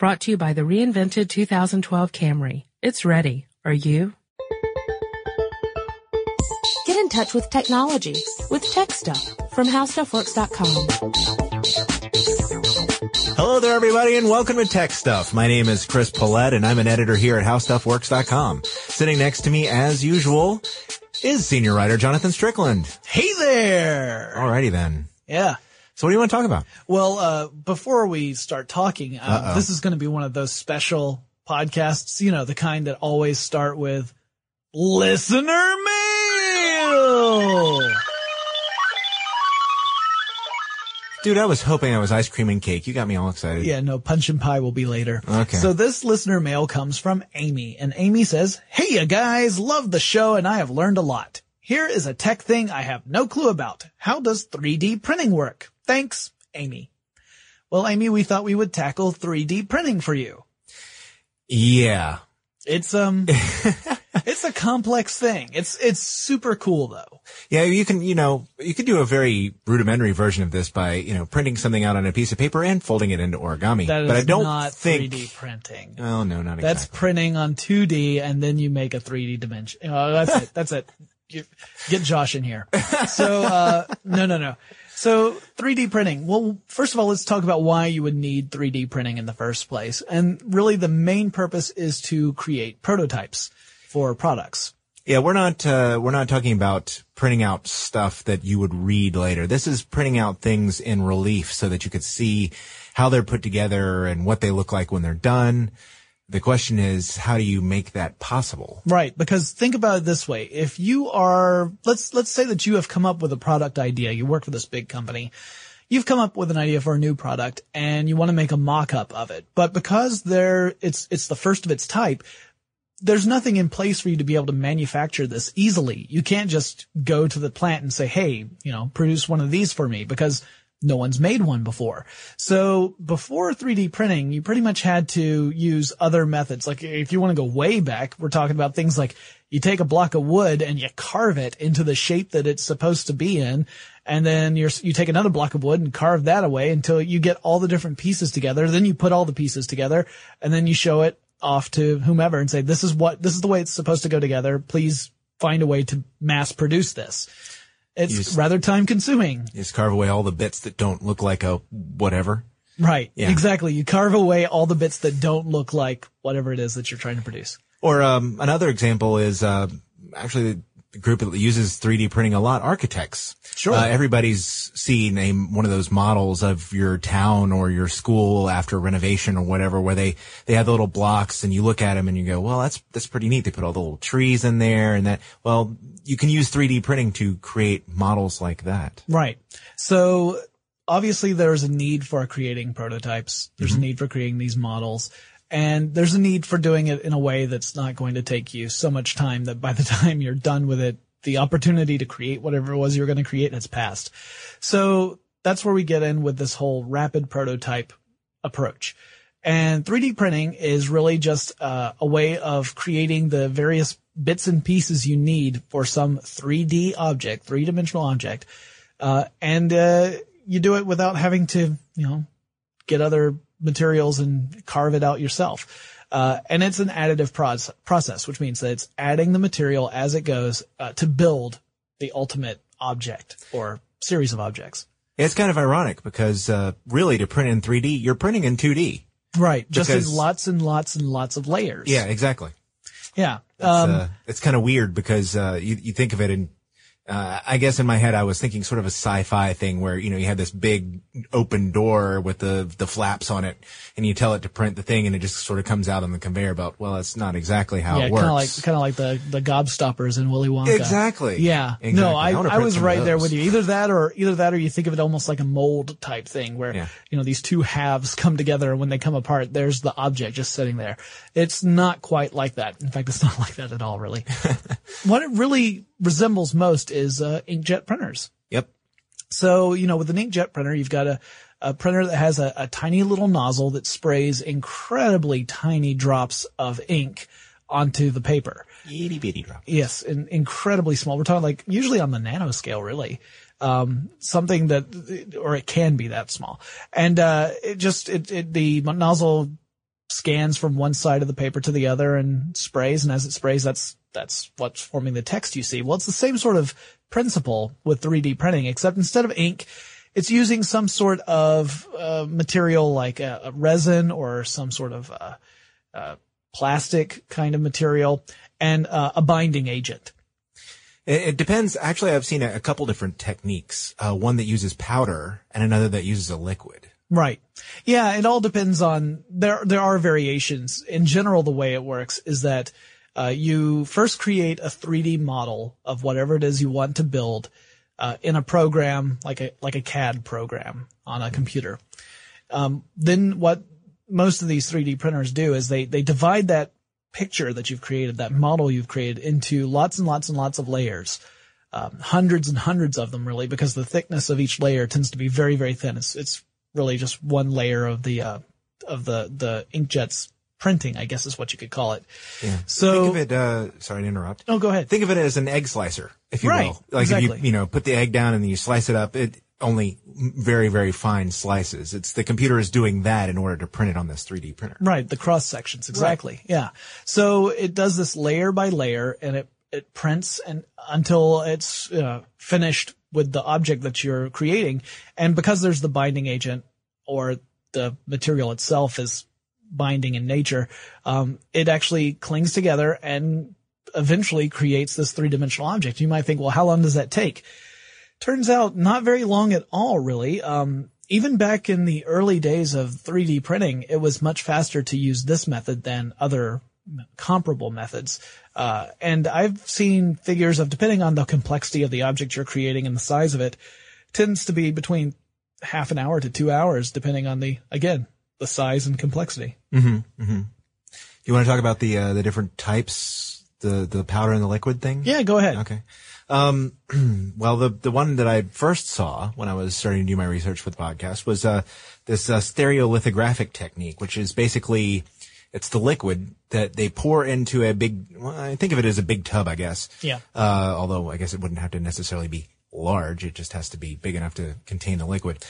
Brought to you by the reinvented 2012 Camry. It's ready. Are you? Get in touch with technology with Tech Stuff from HowStuffWorks.com. Hello there, everybody, and welcome to Tech Stuff. My name is Chris Pollette, and I'm an editor here at HowStuffWorks.com. Sitting next to me, as usual, is senior writer Jonathan Strickland. Hey there! Alrighty then. Yeah. So what do you want to talk about? Well, uh, before we start talking, uh, this is going to be one of those special podcasts, you know, the kind that always start with listener mail. Dude, I was hoping I was ice cream and cake. You got me all excited. Yeah, no, punch and pie will be later. Okay. So this listener mail comes from Amy and Amy says, Hey you guys, love the show and I have learned a lot. Here is a tech thing I have no clue about. How does 3D printing work? Thanks, Amy. Well, Amy, we thought we would tackle 3D printing for you. Yeah. It's, um, it's a complex thing. It's, it's super cool though. Yeah, you can, you know, you could do a very rudimentary version of this by, you know, printing something out on a piece of paper and folding it into origami. That is but I don't not think. 3D printing. Oh no, not exactly. That's printing on 2D and then you make a 3D dimension. Oh, that's it. That's it. Get Josh in here. So, uh, no, no, no. So 3D printing. Well, first of all, let's talk about why you would need 3D printing in the first place. And really the main purpose is to create prototypes for products. Yeah, we're not uh, we're not talking about printing out stuff that you would read later. This is printing out things in relief so that you could see how they're put together and what they look like when they're done. The question is, how do you make that possible? Right, because think about it this way. If you are, let's, let's say that you have come up with a product idea. You work for this big company. You've come up with an idea for a new product and you want to make a mock-up of it. But because there, it's, it's the first of its type, there's nothing in place for you to be able to manufacture this easily. You can't just go to the plant and say, Hey, you know, produce one of these for me because no one's made one before. So before 3D printing, you pretty much had to use other methods. Like if you want to go way back, we're talking about things like you take a block of wood and you carve it into the shape that it's supposed to be in. And then you're, you take another block of wood and carve that away until you get all the different pieces together. Then you put all the pieces together and then you show it off to whomever and say, this is what, this is the way it's supposed to go together. Please find a way to mass produce this. It's just- rather time consuming. You just carve away all the bits that don't look like a whatever. Right. Yeah. Exactly. You carve away all the bits that don't look like whatever it is that you're trying to produce. Or um, another example is uh, actually group that uses 3D printing a lot, architects. Sure. Uh, everybody's seen a, one of those models of your town or your school after renovation or whatever, where they, they have the little blocks and you look at them and you go, well, that's, that's pretty neat. They put all the little trees in there and that, well, you can use 3D printing to create models like that. Right. So obviously there's a need for creating prototypes. There's a need for creating these models. And there's a need for doing it in a way that's not going to take you so much time that by the time you're done with it, the opportunity to create whatever it was you're going to create has passed. So that's where we get in with this whole rapid prototype approach. And 3D printing is really just uh, a way of creating the various bits and pieces you need for some 3D object, three dimensional object. Uh, and, uh, you do it without having to, you know, get other materials and carve it out yourself. Uh, and it's an additive proce- process, which means that it's adding the material as it goes, uh, to build the ultimate object or series of objects. It's kind of ironic because, uh, really to print in 3D, you're printing in 2D. Right. Just Because- in lots and lots and lots of layers. Yeah, exactly. Yeah. It's, Um, uh, it's kind of weird because uh, you you think of it in. Uh, I guess in my head I was thinking sort of a sci-fi thing where you know you had this big open door with the the flaps on it, and you tell it to print the thing, and it just sort of comes out on the conveyor belt. Well, that's not exactly how yeah, it works. kind of like kind of like the the gobstoppers in Willy Wonka. Exactly. Yeah. Exactly. No, I I, I was right there with you. Either that or either that or you think of it almost like a mold type thing where Yeah. you know these two halves come together and when they come apart, there's the object just sitting there. It's not quite like that. In fact, it's not like that at all, really. what it really resembles most is uh, inkjet printers. Yep. So, you know, with an inkjet printer, you've got a, a printer that has a, a tiny little nozzle that sprays incredibly tiny drops of ink onto the paper. Itty bitty drop. Yes, in, incredibly small. We're talking like usually on the nanoscale, really. Um, something that, or it can be that small. And, uh, it just, it, it, the nozzle scans from one side of the paper to the other and sprays. And as it sprays, that's, that's what's forming the text you see. Well, it's the same sort of principle with 3D printing, except instead of ink, it's using some sort of uh, material like a, a, resin or some sort of uh, uh, plastic kind of material and uh, a binding agent. It, it, depends. Actually, I've seen a, a couple different techniques. Uh, one that uses powder and another that uses a liquid. Right. Yeah, it all depends on there. There are variations. In general, the way it works is that uh, you first create a 3D model of whatever it is you want to build uh, in a program like a like a CAD program on a computer. Um, then what most of these 3D printers do is they they divide that picture that you've created, that model you've created, into lots and lots and lots of layers. Um, hundreds and hundreds of them, really, because the thickness of each layer tends to be very, very thin. It's it's really just one layer of the uh, of the the inkjet's printing, I guess is what you could call it. Yeah. So think of it. Uh, sorry to interrupt. Oh, go ahead. Think of it as an egg slicer, if you right, will. Like exactly. if you you know put the egg down and then you slice it up. It only very very fine slices. It's the computer is doing that in order to print it on this 3D printer. Right. The cross sections exactly. Right. Yeah. So it does this layer by layer, and it it prints and until it's uh, finished with the object that you're creating. And because there's the binding agent or the material itself is binding in nature, um, it actually clings together and eventually creates this three dimensional object. You might think, well, how long does that take? Turns out not very long at all, really. Um, even back in the early days of 3D printing, it was much faster to use this method than other comparable methods. Uh, and I've seen figures of, depending on the complexity of the object you're creating and the size of it, tends to be between half an hour to two hours, depending on the, again, the size and complexity. Mm-hmm, mm-hmm. You want to talk about the, uh, the different types, the, the powder and the liquid thing? Yeah, go ahead. Okay. Um, well, the, the one that I first saw when I was starting to do my research for the podcast was, uh, this, uh, stereolithographic technique, which is basically, it's the liquid that they pour into a big, well, I think of it as a big tub, I guess. Yeah. Uh, although I guess it wouldn't have to necessarily be large. It just has to be big enough to contain the liquid.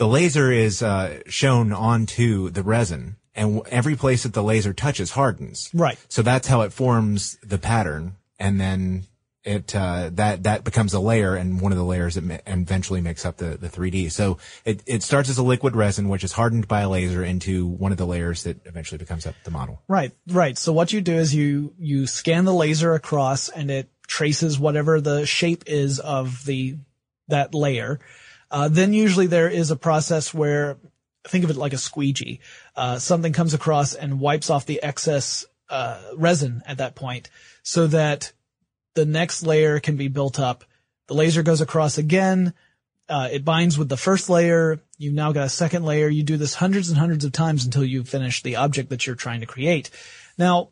The laser is, uh, shown onto the resin and every place that the laser touches hardens. Right. So that's how it forms the pattern. And then it uh, that that becomes a layer, and one of the layers that ma- eventually makes up the the 3D. So it it starts as a liquid resin, which is hardened by a laser into one of the layers that eventually becomes up the model. Right, right. So what you do is you you scan the laser across, and it traces whatever the shape is of the that layer. Uh, then usually there is a process where think of it like a squeegee. Uh, something comes across and wipes off the excess uh, resin at that point, so that the next layer can be built up. The laser goes across again. Uh, it binds with the first layer. You've now got a second layer. You do this hundreds and hundreds of times until you finish the object that you're trying to create. Now,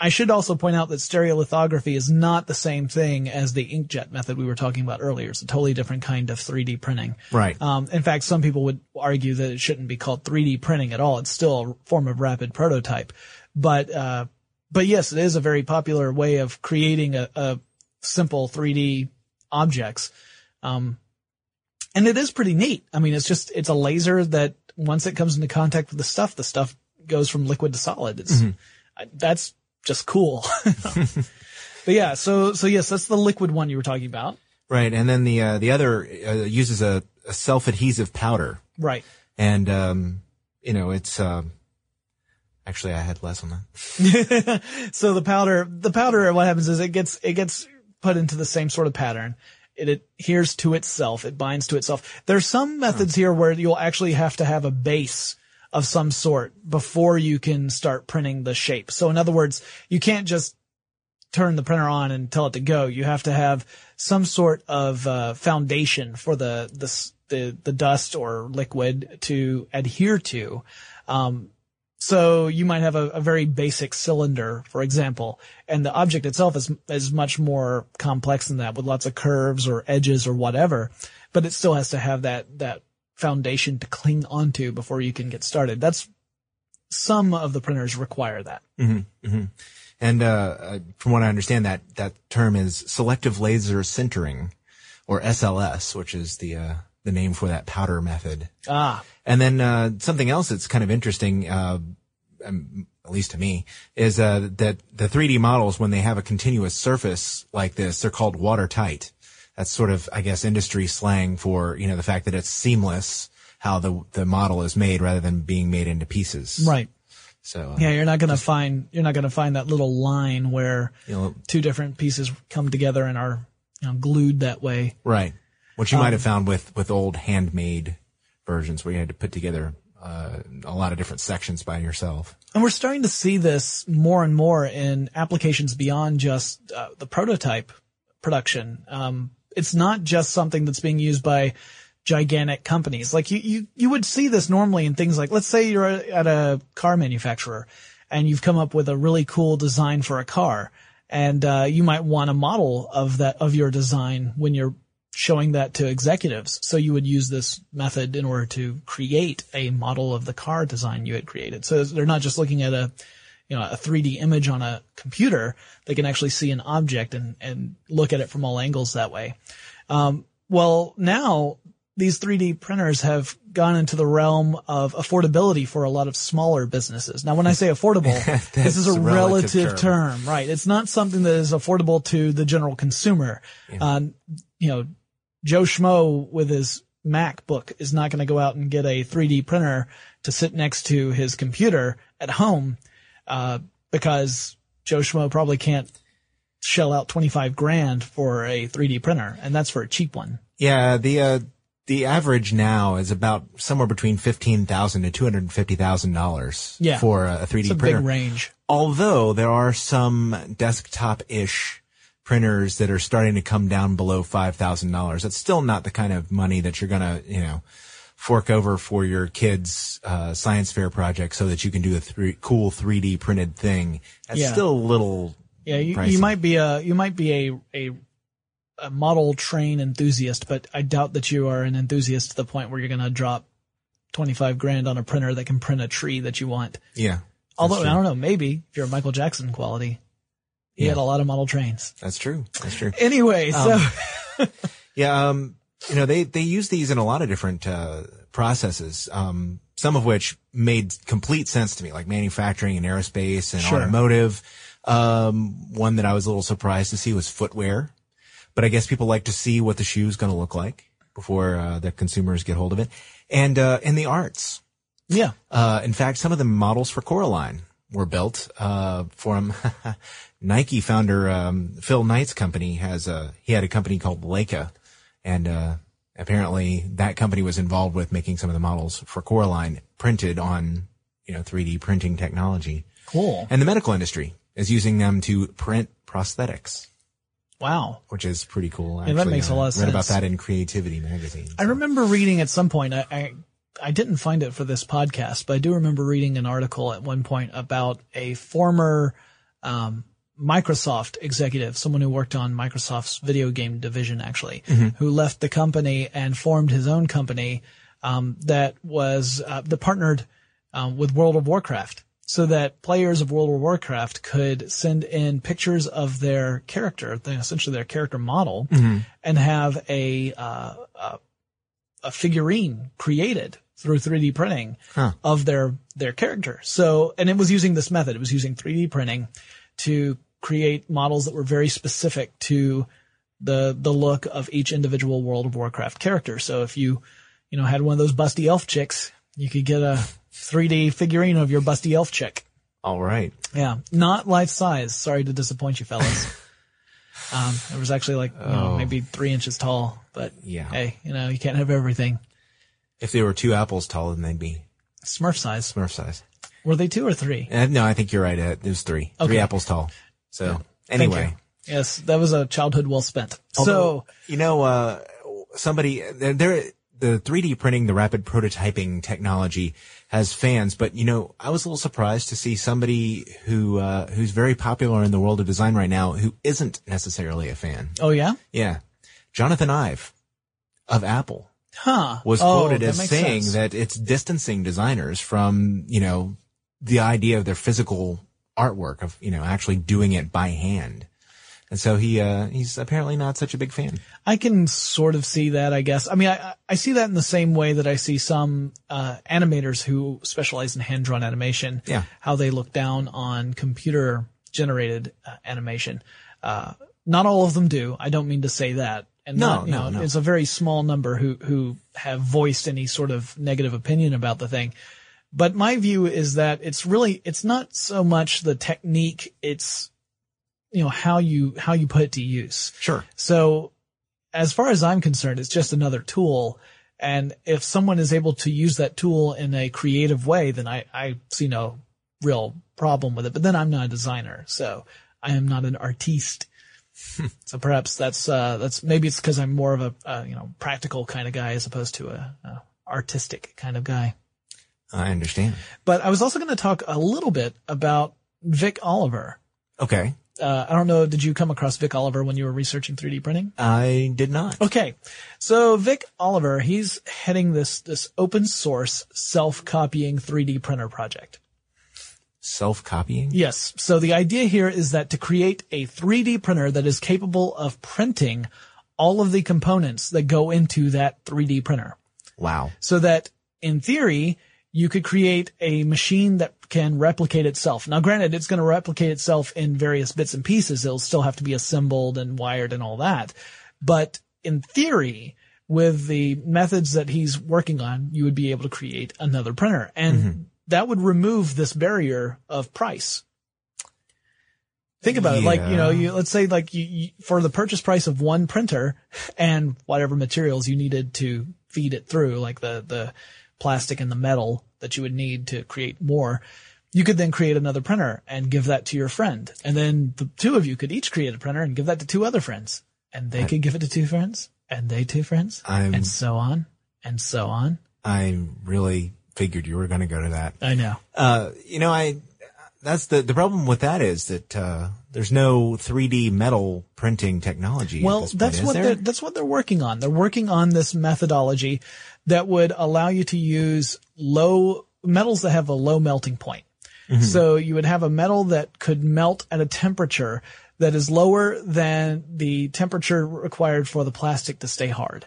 I should also point out that stereolithography is not the same thing as the inkjet method we were talking about earlier. It's a totally different kind of 3D printing. Right. Um, in fact, some people would argue that it shouldn't be called 3D printing at all. It's still a form of rapid prototype. But, uh, but yes, it is a very popular way of creating a, a simple 3D objects. Um, and it is pretty neat. I mean, it's just, it's a laser that once it comes into contact with the stuff, the stuff goes from liquid to solid. It's, mm-hmm. that's just cool. but yeah, so, so yes, that's the liquid one you were talking about. Right. And then the, uh, the other uh, uses a, a self-adhesive powder. Right. And, um, you know, it's, um, Actually, I had less on that. so the powder, the powder, what happens is it gets, it gets put into the same sort of pattern. It adheres to itself. It binds to itself. There's some methods here where you'll actually have to have a base of some sort before you can start printing the shape. So in other words, you can't just turn the printer on and tell it to go. You have to have some sort of uh, foundation for the, the the the dust or liquid to adhere to. Um, so you might have a, a, very basic cylinder, for example, and the object itself is is much more complex than that, with lots of curves or edges or whatever. But it still has to have that that foundation to cling onto before you can get started. That's some of the printers require that. Mm-hmm, mm-hmm. And uh, from what I understand, that that term is selective laser sintering, or SLS, which is the uh, the name for that powder method. Ah. And then uh, something else that's kind of interesting. Uh, um, at least to me, is uh, that the 3D models, when they have a continuous surface like this, they're called watertight. That's sort of, I guess, industry slang for you know the fact that it's seamless how the the model is made rather than being made into pieces. Right. So uh, Yeah, you're not gonna find you're not gonna find that little line where you know, two different pieces come together and are you know glued that way. right. What you might have found with with old handmade versions where you had to put together uh, a lot of different sections by yourself. And we're starting to see this more and more in applications beyond just uh, the prototype production. Um, it's not just something that's being used by gigantic companies. Like you, you, you would see this normally in things like, let's say you're at a car manufacturer and you've come up with a really cool design for a car and, uh, you might want a model of that, of your design when you're showing that to executives. So you would use this method in order to create a model of the car design you had created. So they're not just looking at a, you know, a 3D image on a computer. They can actually see an object and, and look at it from all angles that way. Um, well, now these 3D printers have gone into the realm of affordability for a lot of smaller businesses. Now, when I say affordable, this is a relative, relative term. right? It's not something that is affordable to the general consumer. Um, you know, Joe Schmo with his MacBook is not going to go out and get a 3D printer to sit next to his computer at home, uh, because Joe Schmo probably can't shell out 25 grand for a 3D printer, and that's for a cheap one. Yeah, the uh, the average now is about somewhere between fifteen thousand to two hundred and fifty thousand dollars Yeah. for a 3D It's a printer. big range. Although there are some desktop ish printers that are starting to come down below five thousand dollars. That's still not the kind of money that you're gonna you know fork over for your kids' uh, science fair project so that you can do a three, cool three D printed thing. That's Yeah. still a little Yeah, you, you might be a you might be a, a a model train enthusiast, but I doubt that you are an enthusiast to the point where you're going to drop 25 grand on a printer that can print a tree that you want. yeah. Although. I don't know, maybe if you're a Michael Jackson quality, he Yeah. had a lot of model trains. That's true. That's true. Anyway, so Yeah, um, you know, they, they use these in a lot of different, uh, processes, um, some of which made complete sense to me, like manufacturing and aerospace and Sure. automotive. Um, one that I was a little surprised to see was footwear, but I guess people like to see what the shoe's going to look like before, uh, the consumers get hold of it. And, uh, in the arts, yeah, uh, in fact, some of the models for Coraline were built uh, from Nike founder um, Phil Knight's company has a he had a company called Laika, and uh, apparently that company was involved with making some of the models for Coraline printed on you know 3D printing technology, cool. and the medical industry is using them to print prosthetics, Wow. which is pretty cool. Yeah, that Actually, makes a lot of Read about that in Creativity magazine. I remember reading at some point, I, I, I didn't find it for this podcast, but I do remember reading an article at one point about a former, um, Microsoft executive, someone who worked on Microsoft's video game division actually, who left the company and formed his own company, um, that was, uh, that partnered, um, with World of Warcraft. So that players of World of Warcraft could send in pictures of their character, essentially their character model, and have a, uh, a figurine created through 3D printing Huh. of their their character. So, and it was using this method. It was using 3D printing to create models that were very specific to the the look of each individual World of Warcraft character. So, if you you know had one of those busty elf chicks, you could get a 3D figurine of your busty elf chick. All right. Yeah, not life size. Sorry to disappoint you, fellas. um, it was actually like you know, Oh. maybe three inches tall, but Yeah. hey, you know you can't have everything. If they were two apples tall, then they'd be Smurf size. Smurf size. Were they two or three? Uh, no, I think you're right. Uh, there's three. Okay. Three apples tall. So Thank anyway. Yes, that was a childhood well spent. Although, so, you know, uh, somebody they're, they're the 3D printing, the rapid prototyping technology has fans, but you know, I was a little surprised to see somebody who uh, who's very popular in the world of design right now who isn't necessarily a fan. oh yeah? Yeah, Jonathan Ive of Apple Huh. was Oh, quoted that as makes saying sense. that it's distancing designers from, you know, the idea of their physical artwork of, you know, actually doing it by hand. And so he, uh, he's apparently not such a big fan. I can sort of see that, I guess. I mean, I, I see that in the same way that I see some, uh, animators who specialize in hand drawn animation. Yeah. How they look down on computer generated uh, animation. Uh, not all of them do. I don't mean to say that. And No, not, no, know, no. it's a very small number who, who have voiced any sort of negative opinion about the thing. But my view is that it's really, it's not so much the technique, it's, you know, how you, how you put it to use. Sure. So as far as I'm concerned, it's just another tool. And if someone is able to use that tool in a creative way, then I, I see no real problem with it. But then I'm not a designer, so I am not an artiste. so perhaps that's, uh, that's, maybe it's because I'm more of a, uh, you know, practical kind of guy as opposed to a, a artistic kind of guy. I understand. But I was also going to talk a little bit about Vik Olliver. Okay. Uh, I don't know, did you come across Vik Olliver when you were researching 3D printing? I did not. Okay. So Vik Olliver, he's heading this, this open source self-copying 3D printer project. Self-copying? Yes. So the idea here is that to create a 3D printer that is capable of printing all of the components that go into that 3D printer. Wow. So that in theory, you could create a machine that can replicate itself. Now granted, it's going to replicate itself in various bits and pieces. It'll still have to be assembled and wired and all that. But in theory, with the methods that he's working on, you would be able to create another printer. And mm-hmm. that would remove this barrier of price. Think about it. Like, you know, you, let's say like you, you, for the purchase price of one printer and whatever materials you needed to feed it through, like the, the plastic and the metal that you would need to create more, you could then create another printer and give that to your friend. And then the two of you could each create a printer and give that to two other friends. And they could give it to two friends and they two friends I'm- and so on and so on. I really figured you were going to go to that. I know. Uh, you know, I, that's the, the problem with that is that, uh, there's no 3D metal printing technology. Well, point, that's what they're, that's what they're working on. They're working on this methodology that would allow you to use low metals that have a low melting point. Mm-hmm. So you would have a metal that could melt at a temperature that is lower than the temperature required for the plastic to stay hard.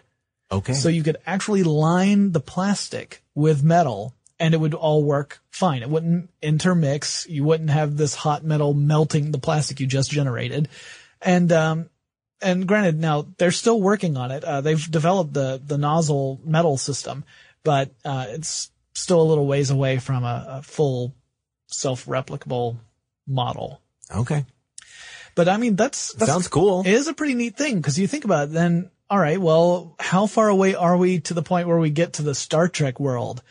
Okay. So you could actually line the plastic with metal and it would all work fine. It wouldn't intermix. You wouldn't have this hot metal melting the plastic you just generated. And, um, and granted, now they're still working on it. Uh, they've developed the, the nozzle metal system, but, uh, it's still a little ways away from a, a full self-replicable model. okay. But I mean, that's, that's Sounds cool. it is a pretty neat thing because you think about it, then, all right, well, how far away are we to the point where we get to the Star Trek world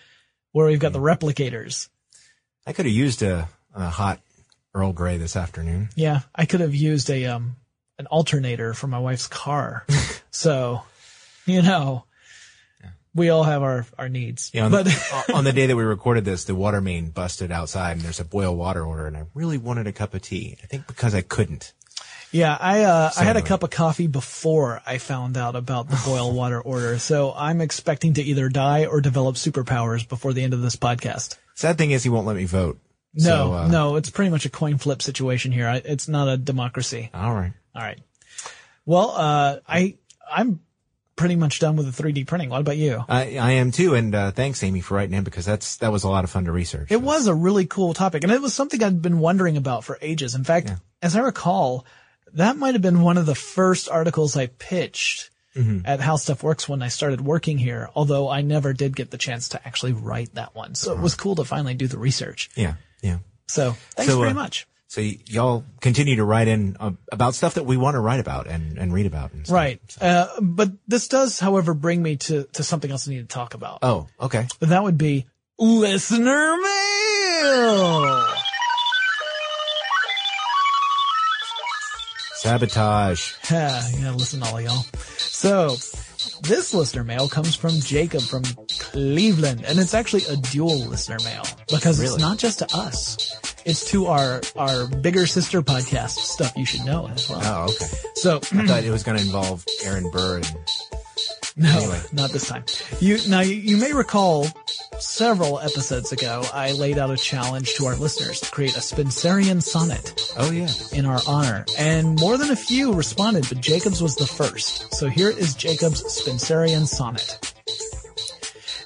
where we've got the replicators? I could have used a, a hot Earl Grey this afternoon. Yeah, I could have used a, um, an alternator for my wife's car. so, you know, we all have our, our needs. Yeah, on, but the, on the day that we recorded this, the water main busted outside and there's a boil water order and I really wanted a cup of tea. I think because I couldn't. Yeah, I uh, I had a cup of coffee before I found out about the boil water order, so I'm expecting to either die or develop superpowers before the end of this podcast. Sad thing is he won't let me vote. No, So, uh, no, it's pretty much a coin flip situation here. I, it's not a democracy. All right. All right. Well, uh, I I'm pretty much done with the 3D printing. What about you? I, I am too. And, uh, thanks Amy for writing in because that's, that was a lot of fun to research. It was a really cool topic, and it was something I'd been wondering about for ages. In fact, as I recall, that might have been one of the first articles I pitched at How Stuff Works when I started working here, although I never did get the chance to actually write that one. So it was cool to finally do the research. Yeah. Yeah. So thanks So, very uh, much. So y- y'all continue to write in uh, about stuff that we want to write about and, and read about. And stuff. Right. Uh, but this does, however, bring me to, to something else I need to talk about. Oh, okay. That would be listener mail. Sabotage. Yeah, listen to all y'all. So, this listener mail comes from Jacob from Cleveland, and it's actually a dual listener mail because it's not just to us. It's to our, our bigger sister podcast stuff you should know as well. Oh, okay. So, I thought it was going to involve Aaron Burr and no, Anyway. not this time. You, now you, you may recall several episodes ago, I laid out a challenge to our listeners to create a Spenserian sonnet Oh yeah. in our honor, and more than a few responded, but Jacob's was the first. So here is Jacob's Spenserian sonnet.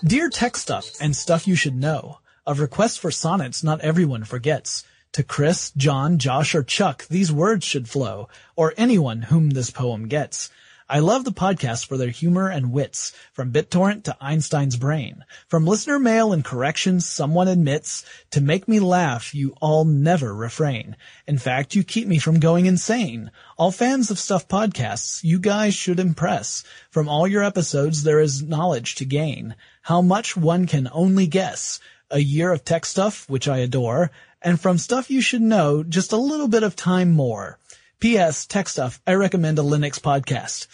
Dear tech stuff and stuff you should know, of requests for sonnets not everyone forgets. To Chris, John, Josh, or Chuck, these words should flow, or anyone whom this poem gets. I love the podcast for their humor and wits, from BitTorrent to Einstein's brain. From listener mail and corrections someone admits, to make me laugh you all never refrain. In fact, you keep me from going insane. All fans of Stuff podcasts, you guys should impress. From all your episodes there is knowledge to gain. How much one can only guess. A year of tech stuff, which I adore, and from stuff you should know, just a little bit of time more. P.S. Tech stuff. I recommend a Linux podcast.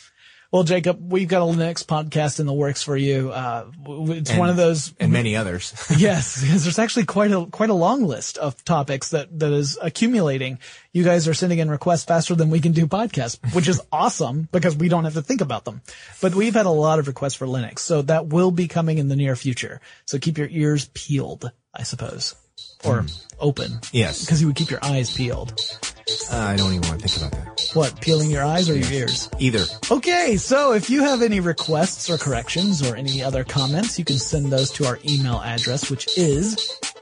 Well, Jacob, we've got a Linux podcast in the works for you. Uh, it's one of those. and many others. yes, because there's actually quite a quite a long list of topics that that is accumulating. You guys are sending in requests faster than we can do podcasts, which is awesome because we don't have to think about them. But we've had a lot of requests for Linux, so that will be coming in the near future. So keep your ears peeled, I suppose, or open. Yes. because you would keep your eyes peeled. Uh, I don't even want to think about that. What? Peeling your eyes or your ears? Either. Okay, so if you have any requests or corrections or any other comments, you can send those to our email address, which is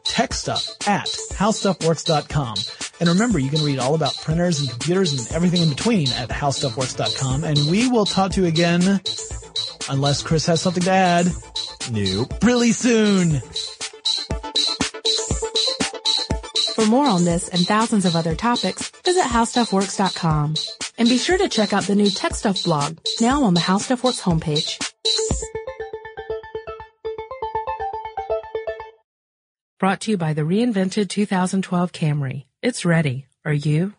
techstuff at howstuffworks.com. And remember, you can read all about printers and computers and everything in between at howstuffworks.com. And we will talk to you again, unless Chris has something to add, Nope. really soon. For more on this and thousands of other topics, visit howstuffworks.com. And be sure to check out the new Tech Stuff blog, now on the How Stuff Works homepage. Brought to you by the reinvented 2012 Camry. It's ready. Are you?